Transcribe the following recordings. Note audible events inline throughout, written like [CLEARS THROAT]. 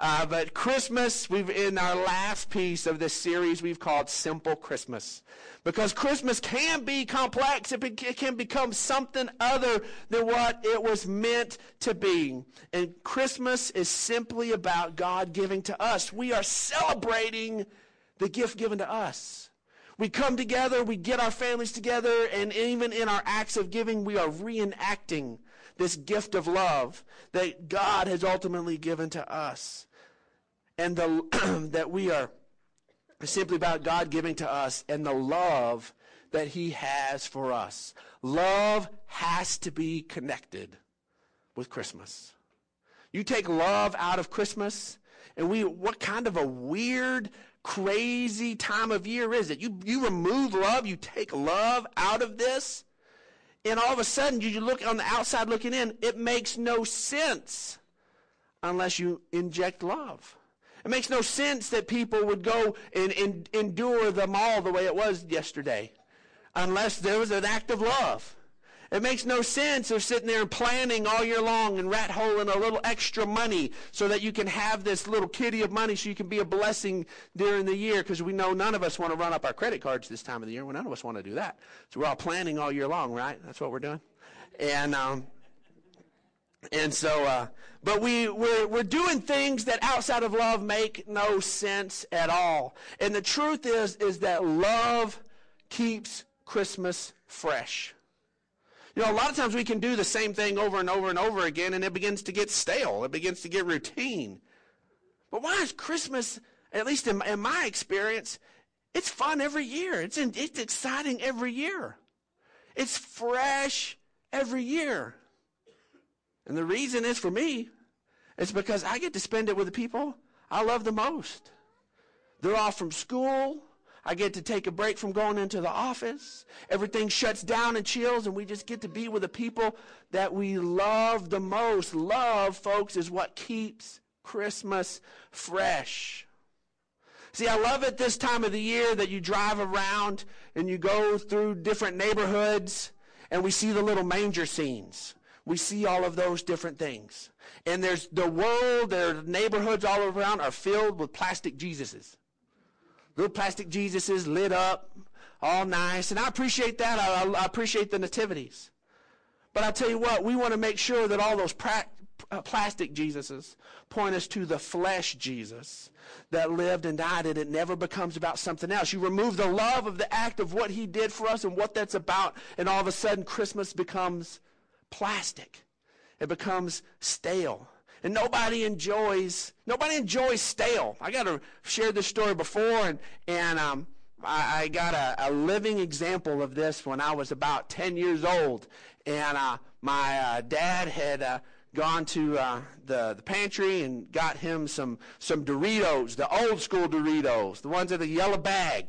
Uh, but Christmas, we've in our last piece of this series, we've called Simple Christmas. Because Christmas can be complex. It, be, it can become something other than what it was meant to be. And Christmas is simply about God giving to us. We are celebrating the gift given to us. We come together, we get our families together, and even in our acts of giving, we are reenacting this gift of love that God has ultimately given to us and the, [CLEARS THROAT] that we are simply about God giving to us and the love that he has for us. Love has to be connected with Christmas. You take love out of Christmas, and we, what kind of a weird, crazy time of year is it? You, you remove love, you take love out of this, and all of a sudden you look on the outside looking in, it makes no sense unless you inject love. It makes no sense that people would go and, and endure the mall the way it was yesterday unless there was an act of love. It makes no sense of sitting there and planning all year long and rat holing a little extra money so that you can have this little kitty of money so you can be a blessing during the year because we know none of us want to run up our credit cards this time of the year. Well, none of us want to do that. So we're all planning all year long, right? That's what we're doing. And, um, and so, uh, but we, we're, we're doing things that outside of love make no sense at all. And the truth is, is that love keeps Christmas fresh. You know, a lot of times we can do the same thing over and over and over again, and it begins to get stale. It begins to get routine. But why is Christmas, at least in, in my experience, it's fun every year. It's, in, it's exciting every year. It's fresh every year. And the reason is for me, it's because I get to spend it with the people I love the most. They're off from school. I get to take a break from going into the office. Everything shuts down and chills, and we just get to be with the people that we love the most. Love, folks, is what keeps Christmas fresh. See, I love it this time of the year that you drive around and you go through different neighborhoods and we see the little manger scenes we see all of those different things. And there's the world, their neighborhoods all around are filled with plastic Jesuses. Little plastic Jesuses lit up, all nice. And I appreciate that. I, I appreciate the nativities. But I tell you what, we want to make sure that all those pra- uh, plastic Jesuses point us to the flesh Jesus that lived and died, and it never becomes about something else. You remove the love of the act of what he did for us and what that's about, and all of a sudden Christmas becomes plastic. It becomes stale. And nobody enjoys, nobody enjoys stale. I got to share this story before, and, and um, I, I, got a, a, living example of this when I was about 10 years old. And uh, my uh, dad had uh, gone to uh, the, the pantry and got him some, some Doritos, the old school Doritos, the ones in the yellow bag.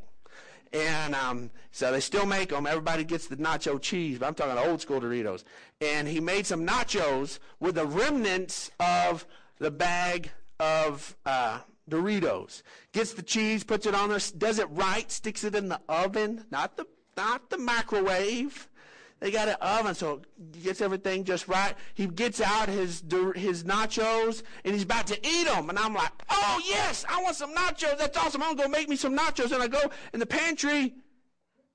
And um, so they still make them. Everybody gets the nacho cheese, but I'm talking old school Doritos. And he made some nachos with the remnants of the bag of uh, Doritos. Gets the cheese, puts it on there, does it right, sticks it in the oven, not the not the microwave. They got an oven, so gets everything just right. He gets out his his nachos and he's about to eat them, and I'm like, "Oh yes, I want some nachos. That's awesome. I'm gonna make me some nachos." And I go, and the pantry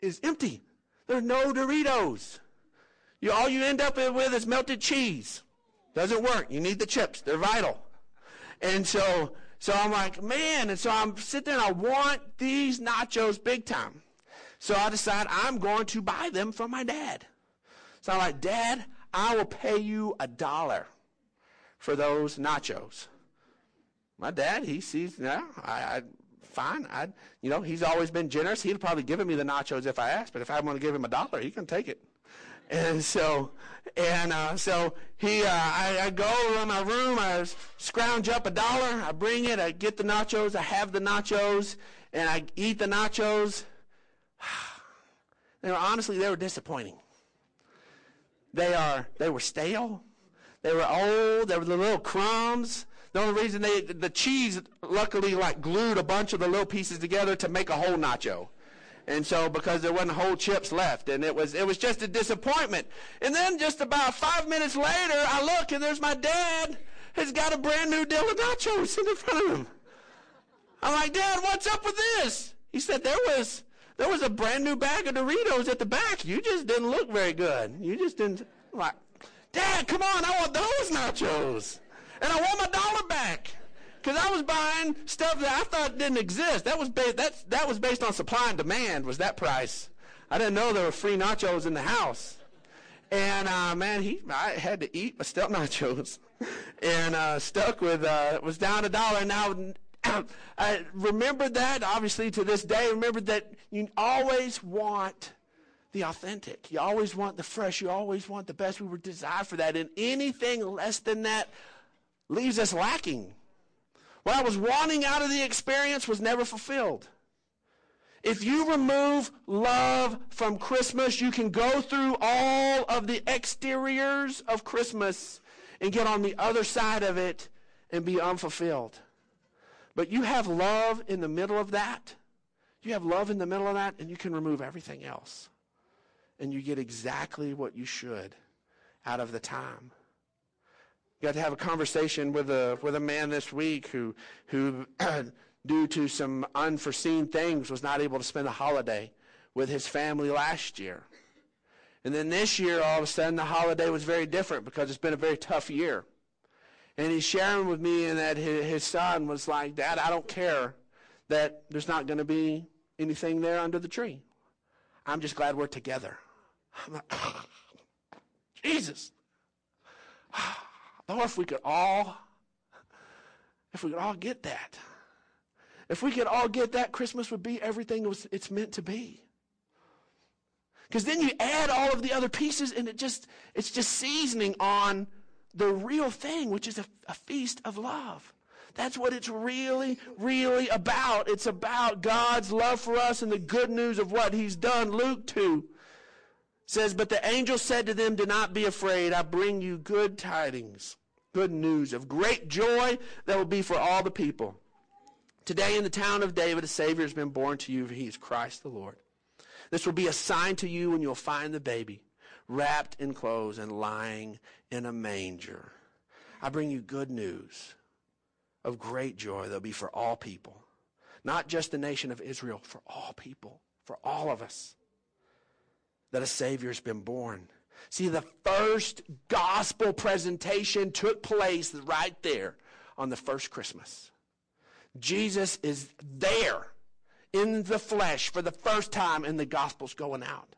is empty. There's no Doritos. You, all you end up with is melted cheese. Doesn't work. You need the chips. They're vital. And so, so I'm like, man. And so I'm sitting there and I want these nachos big time. So I decide I'm going to buy them from my dad. So I'm like, Dad, I will pay you a dollar for those nachos. My dad, he sees, yeah, I, I fine. I, you know, he's always been generous. He'd probably given me the nachos if I asked, but if I want to give him a dollar, he can take it. And so, and uh, so he, uh, I, I go around my room, I scrounge up a dollar, I bring it, I get the nachos, I have the nachos, and I eat the nachos. [SIGHS] They were honestly, they were disappointing. They are they were stale. They were old. They were the little crumbs. The only reason they the cheese luckily like glued a bunch of the little pieces together to make a whole nacho. And so because there wasn't whole chips left and it was it was just a disappointment. And then just about 5 minutes later I look and there's my dad has got a brand new deal of nachos in front of him. I'm like, Dad, what's up with this? He said, there was, there was a brand new bag of Doritos at the back. You just didn't look very good. You just didn't. Like, Dad, come on, I want those nachos. And I want my dollar back. Because I was buying stuff that I thought didn't exist. That was, ba- that, that was based on supply and demand was that price. I didn't know there were free nachos in the house. And uh, man, he I had to eat my step [LAUGHS] nachos, and uh, stuck with uh, was down a dollar. Now [COUGHS] Uh, I remembered that obviously to this day. Remember that you always want the authentic. You always want the fresh. You always want the best. We were designed for that, and anything less than that leaves us lacking. What I was wanting out of the experience was never fulfilled. If you remove love from Christmas, you can go through all of the exteriors of Christmas and get on the other side of it and be unfulfilled. But you have love in the middle of that. You have love in the middle of that, and you can remove everything else. And you get exactly what you should out of the time. Got to have a conversation with a with a man this week who who [CLEARS THROAT] due to some unforeseen things, was not able to spend a holiday with his family last year. And then this year, all of a sudden, the holiday was very different because it's been a very tough year. And he's sharing with me and that his son was like, Dad, I don't care that there's not going to be anything there under the tree. I'm just glad we're together. I'm like, [SIGHS] Jesus. [SIGHS] Oh, if we could all, if we could all get that. If we could all get that, Christmas would be everything it's meant to be. Because then you add all of the other pieces and it just, it's just seasoning on the real thing, which is a, a feast of love. That's what it's really, really about. It's about God's love for us and the good news of what He's done. Luke 2 says, But the angel said to them, Do not be afraid. I bring you good tidings, good news of great joy that will be for all the people. Today in the town of David, a Savior has been born to you. He is Christ the Lord. This will be a sign to you when you'll find the baby wrapped in clothes and lying in a manger. I bring you good news of great joy that'll be for all people. Not just the nation of Israel, for all people, for all of us. That a Savior has been born. See, the first gospel presentation took place right there on the first Christmas. Jesus is there in the flesh for the first time in the Gospels going out.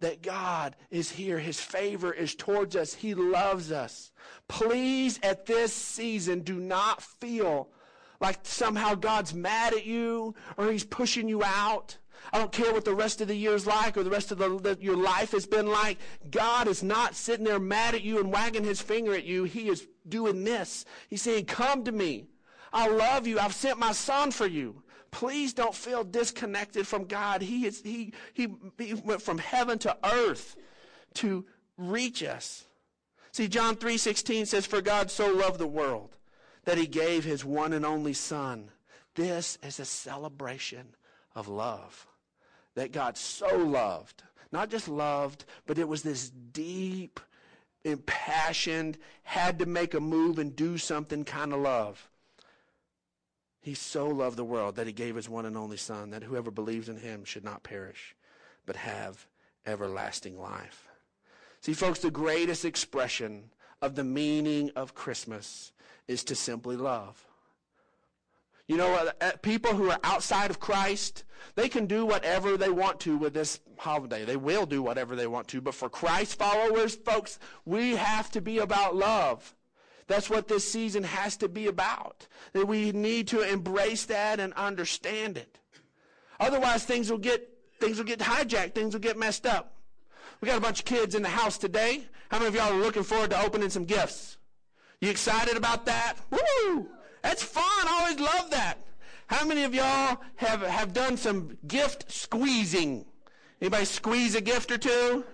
That God is here. His favor is towards us. He loves us. Please, at this season, do not feel like somehow God's mad at you or He's pushing you out. I don't care what the rest of the year's like or the rest of the, the, your life has been like. God is not sitting there mad at you and wagging his finger at you. He is doing this. He's saying, Come to me. I love you. I've sent my son for you. Please don't feel disconnected from God. He, is, he, he, he went from heaven to earth to reach us. See, John 3.16 says, For God so loved the world that he gave his one and only son. This is a celebration of love. That God so loved, not just loved, but it was this deep, impassioned, had to make a move and do something kind of love. He so loved the world that he gave his one and only Son, that whoever believes in him should not perish, but have everlasting life. See, folks, the greatest expression of the meaning of Christmas is to simply love. You know, uh, people who are outside of Christ, they can do whatever they want to with this holiday. They will do whatever they want to. But for Christ followers, folks, we have to be about love. That's what this season has to be about. That we need to embrace that and understand it. Otherwise, things will get things will get hijacked. Things will get messed up. We got a bunch of kids in the house today. How many of y'all are looking forward to opening some gifts? You excited about that? Woo! That's fun. I always love that. How many of y'all have, have done some gift squeezing? Anybody squeeze a gift or two?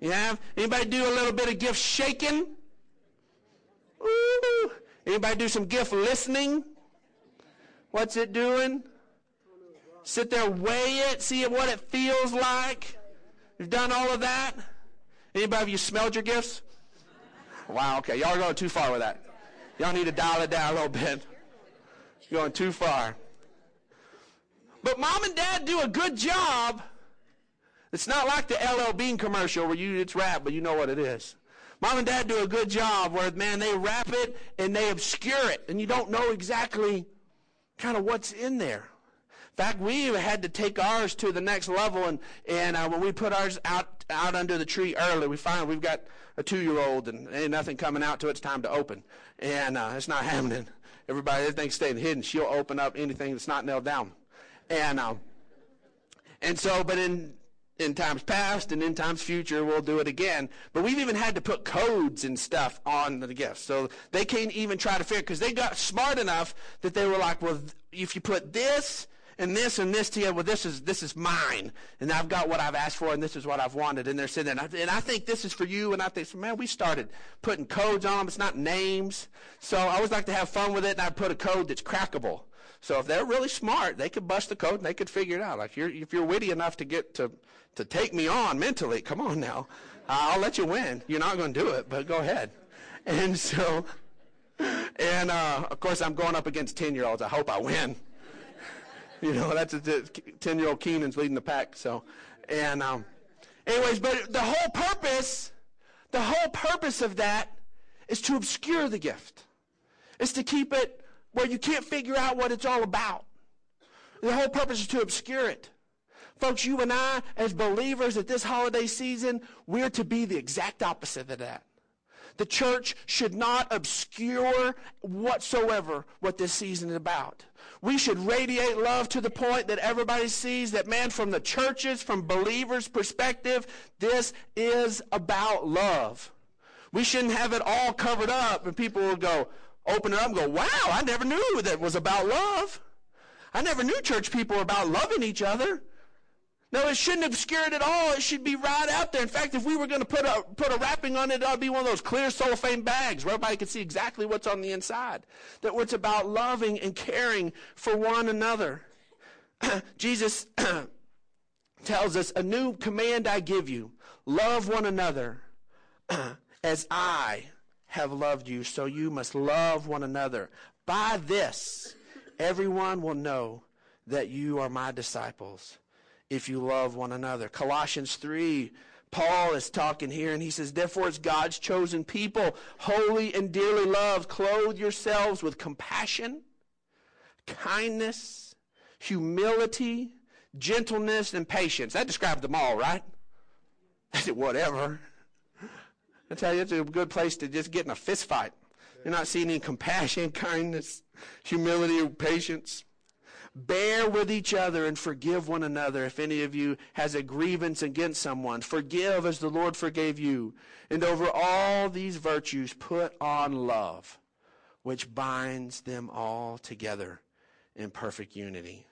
You have? Anybody do a little bit of gift shaking? Ooh. Anybody do some gift listening? What's it doing? Sit there, weigh it, see what it feels like. You've done all of that? Anybody of you smelled your gifts? Wow, okay. Y'all are going too far with that. Y'all need to dial it down a little bit. You're going too far. But mom and dad do a good job. It's not like the LL Bean commercial where you it's rap, but you know what it is. Mom and dad do a good job where, man, they wrap it and they obscure it, and you don't know exactly kind of what's in there. In fact, we had to take ours to the next level, and, and uh, when we put ours out, out under the tree early, we find we've got a two-year-old and ain't nothing coming out till. It's time to open. And uh, it's not [LAUGHS] happening. Everybody, everything's staying hidden. She'll open up anything that's not nailed down. And, um, and so, but in in times past and in times future we'll do it again. But we've even had to put codes and stuff on the gifts. So they can't even try to figure because they got smart enough that they were like well if you put this and this and this together well this is this is mine. And i've got what i've asked for and this is what i've wanted. And they're sitting there. And i, think this is for you. And i think man we started putting codes on them it's not names. So i always like to have fun with it. And i put a code that's crackable so if they're really smart, they could bust the code and they could figure it out. Like you're, if you're witty enough to get to to take me on mentally. Come on now. I'll let you win. You're not going to do it, but go ahead. [LAUGHS] And so, and uh, of course, I'm going up against 10 year olds. I hope I win. [LAUGHS] you know, that's a 10 year old Keenan's leading the pack. So, and, um, anyways, but the whole purpose, the whole purpose of that is to obscure the gift, is to keep it where you can't figure out what it's all about. The whole purpose is to obscure it. Folks, you and I, as believers at this holiday season, we're to be the exact opposite of that. The church should not obscure whatsoever what this season is about. We should radiate love to the point that everybody sees that, man, from the churches, from believers' perspective, this is about love. We shouldn't have it all covered up and people will go, open it up and go, wow, I never knew that was about love. I never knew church people were about loving each other. No, it shouldn't obscure it at all. It should be right out there. In fact, if we were going to put a, put a wrapping on it, it to be one of those clear cellophane bags where everybody can see exactly what's on the inside. That it's about loving and caring for one another. [CLEARS THROAT] Jesus [CLEARS THROAT] tells us, a new command I give you. Love one another [CLEARS THROAT] as I have loved you, so you must love one another. By this, everyone will know that you are my disciples if you love one another. Colossians 3, Paul is talking here and he says, Therefore, as God's chosen people, holy and dearly loved, clothe yourselves with compassion, kindness, humility, gentleness, and patience. That describes them all, right? I said, whatever. I tell you, it's a good place to just get in a fist fight. You're not seeing any compassion, [LAUGHS] kindness, humility, or patience. Bear with each other and forgive one another if any of you has a grievance against someone. Forgive as the Lord forgave you. And over all these virtues, put on love, which binds them all together in perfect unity.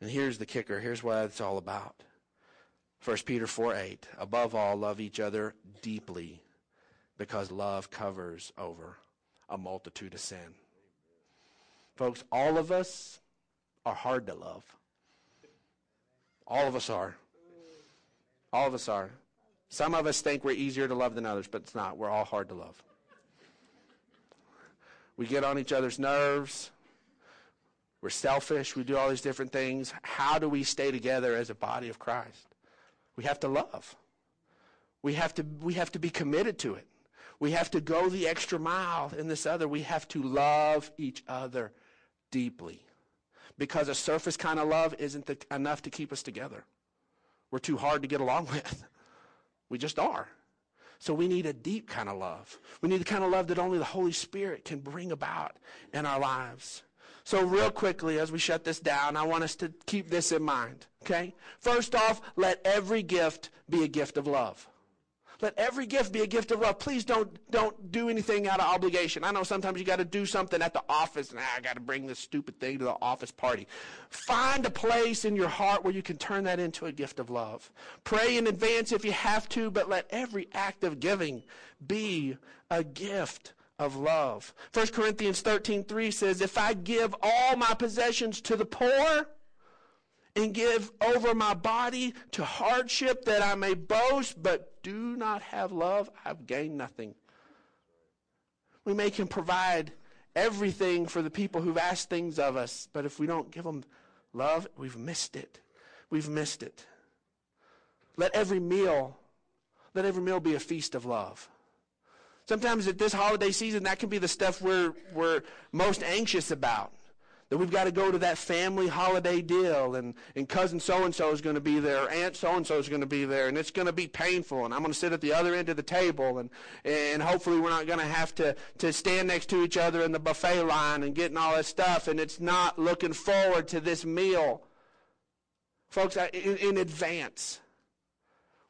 And here's the kicker. Here's what it's all about. 1 Peter 4 8. Above all, love each other deeply because love covers over a multitude of sin. Folks, all of us are hard to love. All of us are. All of us are. Some of us think we're easier to love than others, but it's not. We're all hard to love. We get on each other's nerves. We're selfish. We do all these different things. How do we stay together as a body of Christ? We have to love. We have to, we have to be committed to it. We have to go the extra mile in this other. We have to love each other deeply because a surface kind of love isn't the, enough to keep us together. We're too hard to get along [LAUGHS] with. We just are. So we need a deep kind of love. We need the kind of love that only the Holy Spirit can bring about in our lives. So real quickly, as we shut this down, I want us to keep this in mind. Okay? First off, let every gift be a gift of love. Let every gift be a gift of love. Please don't, don't do anything out of obligation. I know sometimes you got to do something at the office, and ah, I got to bring this stupid thing to the office party. Find a place in your heart where you can turn that into a gift of love. Pray in advance if you have to, but let every act of giving be a gift of love. 1 Corinthians 13:3 says, "If I give all my possessions to the poor, and give over my body to hardship that I may boast, but do not have love, I've gained nothing. We may can provide everything for the people who've asked things of us, but if we don't give them love, we've missed it. We've missed it. Let every meal, let every meal be a feast of love. Sometimes at this holiday season, that can be the stuff we're, we're most anxious about. That we've got to go to that family holiday deal, and, and cousin so and so is going to be there, aunt so and so is going to be there, and it's going to be painful, and I'm going to sit at the other end of the table, and, and hopefully we're not going to have to, to stand next to each other in the buffet line and getting all that stuff, and it's not looking forward to this meal. Folks, in, in advance,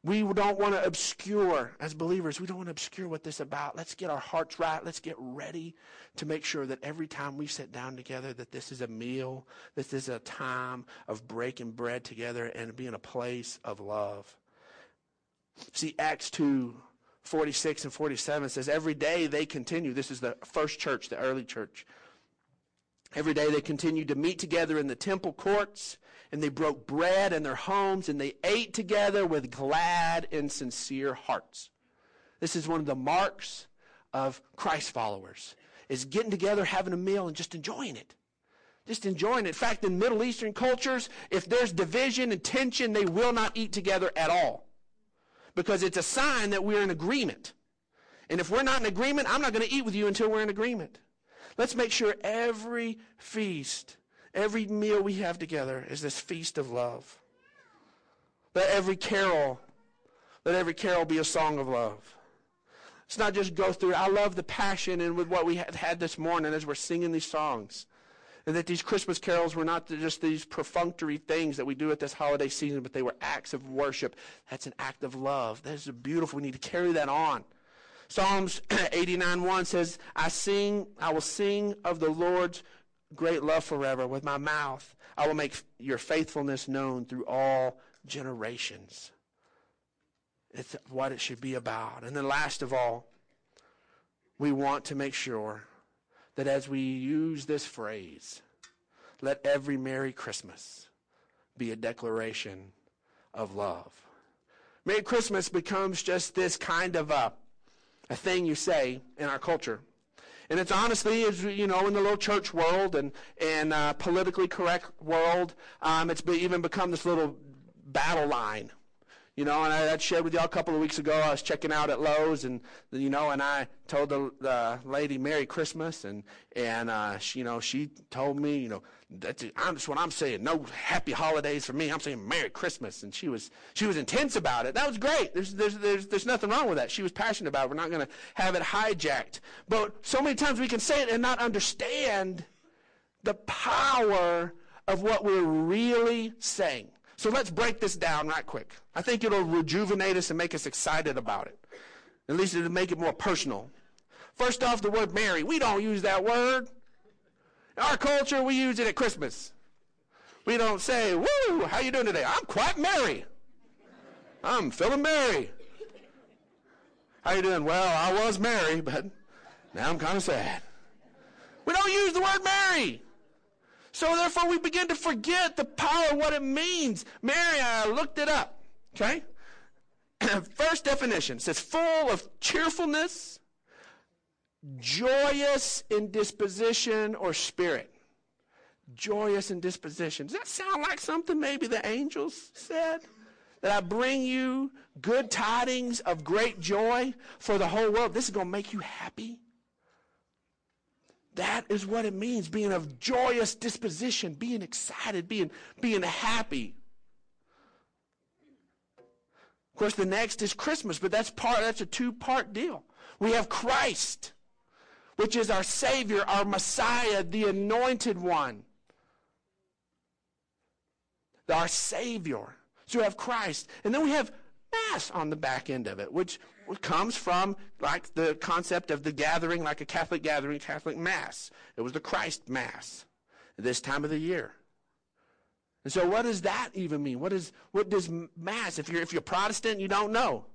we don't want to obscure, as believers, we don't want to obscure what this is about. Let's get our hearts right. Let's get ready to make sure that every time we sit down together, that this is a meal, this is a time of breaking bread together and being a place of love. See, Acts 2, 46 and 47 says, every day they continue. This is the first church, the early church. Every day they continued to meet together in the temple courts and they broke bread in their homes and they ate together with glad and sincere hearts. This is one of the marks of Christ followers is getting together, having a meal, and just enjoying it. Just enjoying it. In fact, in Middle Eastern cultures, if there's division and tension, they will not eat together at all. Because it's a sign that we're in agreement. And if we're not in agreement, I'm not going to eat with you until we're in agreement. Let's make sure every feast Every meal we have together is this feast of love. Let every carol, let every carol be a song of love. It's not just go through. I love the passion and with what we had, this morning as we're singing these songs. And that these Christmas carols were not just these perfunctory things that we do at this holiday season, but they were acts of worship. That's an act of love. That is beautiful. We need to carry that on. Psalms [CLEARS THROAT] 89 1 says, I sing, I will sing of the Lord's great love forever. With my mouth, I will make your faithfulness known through all generations. It's what it should be about. And then, last of all, we want to make sure that as we use this phrase, let every Merry Christmas be a declaration of love. Merry Christmas becomes just this kind of a, a thing you say in our culture. And it's honestly, as you know, in the little church world and and uh, politically correct world, um, it's be, even become this little battle line. You know, and I, shared with y'all a couple of weeks ago. I was checking out at Lowe's, and you know, and I told the, the lady Merry Christmas, and and uh, she, you know, she told me, you know, that's, that's what I'm saying. No happy holidays for me. I'm saying Merry Christmas. And she was, she was intense about it. That was great. There's, there's, there's, there's nothing wrong with that. She was passionate about it. We're not going to have it hijacked. But so many times we can say it and not understand the power of what we're really saying. So let's break this down right quick. I think it'll rejuvenate us and make us excited about it. At least it'll make it more personal. First off, the word Merry. We don't use that word. In our culture, we use it at Christmas. We don't say, woo, how you doing today? I'm quite merry. I'm feeling merry. How you doing? Well, I was merry, but now I'm kind of sad. We don't use the word merry. So therefore we begin to forget the power what it means. Merry, I looked it up. Okay? [CLEARS THROAT] First definition says full of cheerfulness, joyous in disposition or spirit. Joyous in disposition. Does that sound like something maybe the angels said? That I bring you good tidings of great joy for the whole world. This is going to make you happy. That is what it means, being of joyous disposition, being excited, being, being happy. Of course, the next is Christmas, but that's part, that's a two-part deal. We have Christ which is our Savior, our Messiah, the anointed one. Our Savior. So we have Christ. And then we have Mass on the back end of it, which comes from like the concept of the gathering, like a Catholic gathering, Catholic Mass. It was the Christ Mass this time of the year. And so what does that even mean? What is what does Mass? If you're if you're Protestant, you don't know.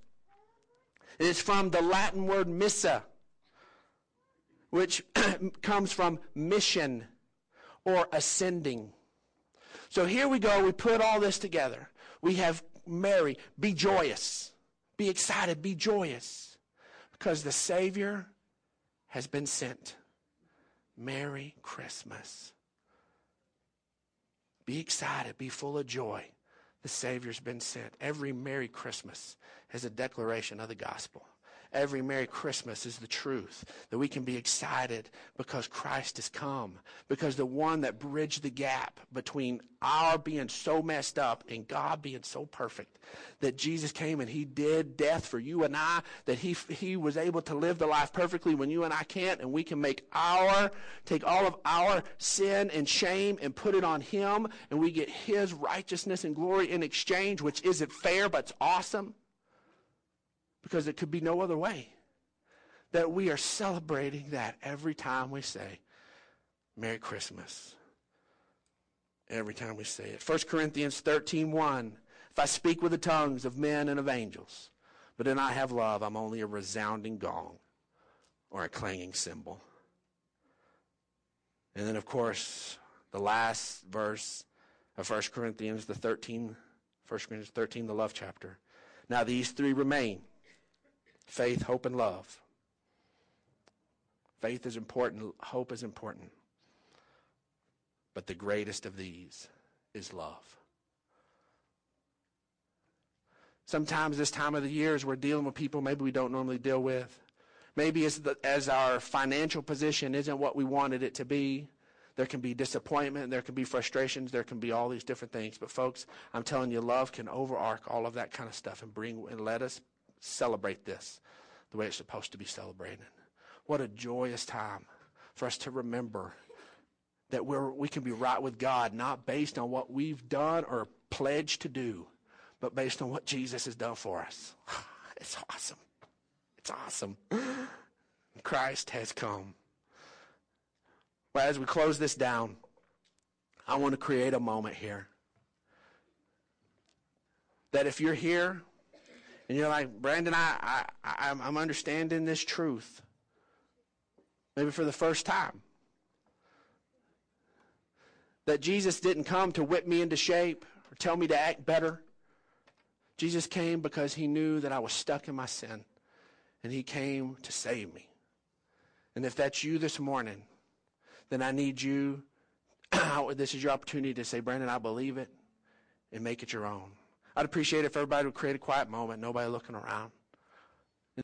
It's from the Latin word missa, which [CLEARS THROAT] comes from mission or ascending. So here we go. We put all this together. We have Merry. Be joyous. Be excited. Be joyous. Because the Savior has been sent. Merry Christmas. Be excited, be full of joy. The Savior's been sent. Every Merry Christmas is a declaration of the gospel every Merry Christmas is the truth. That we can be excited because Christ has come. Because the one that bridged the gap between our being so messed up and God being so perfect. That Jesus came and he did death for you and I. That he, he was able to live the life perfectly when you and I can't. And we can make our, take all of our sin and shame and put it on him. And we get his righteousness and glory in exchange, which isn't fair, but it's awesome because it could be no other way. That we are celebrating that every time we say, Merry Christmas. Every time we say it. 1 Corinthians 13 1. If I speak with the tongues of men and of angels, but do not have love, I'm only a resounding gong or a clanging cymbal. And then, of course, the last verse of 1 Corinthians, the 13, 1 Corinthians 13, the love chapter. Now these three remain faith, hope, and love. Faith is important, hope is important. But the greatest of these is love. Sometimes this time of the year, as we're dealing with people maybe we don't normally deal with, maybe as, the, as our financial position isn't what we wanted it to be, there can be disappointment, there can be frustrations, there can be all these different things. But folks, I'm telling you, love can overarch all of that kind of stuff and bring and let us celebrate this the way it's supposed to be celebrated. What a joyous time for us to remember that we're, we can be right with God, not based on what we've done or pledged to do, but based on what Jesus has done for us. [SIGHS] It's awesome. It's awesome. [SIGHS] Christ has come. Well, as we close this down, I want to create a moment here. That if you're here and you're like, Brandon, I, I, I'm understanding this truth. Maybe for the first time. That Jesus didn't come to whip me into shape or tell me to act better. Jesus came because he knew that I was stuck in my sin. And he came to save me. And if that's you this morning, then I need you. [CLEARS THROAT] this is your opportunity to say, Brandon, I believe it, and make it your own. I'd appreciate if everybody would create a quiet moment, nobody looking around.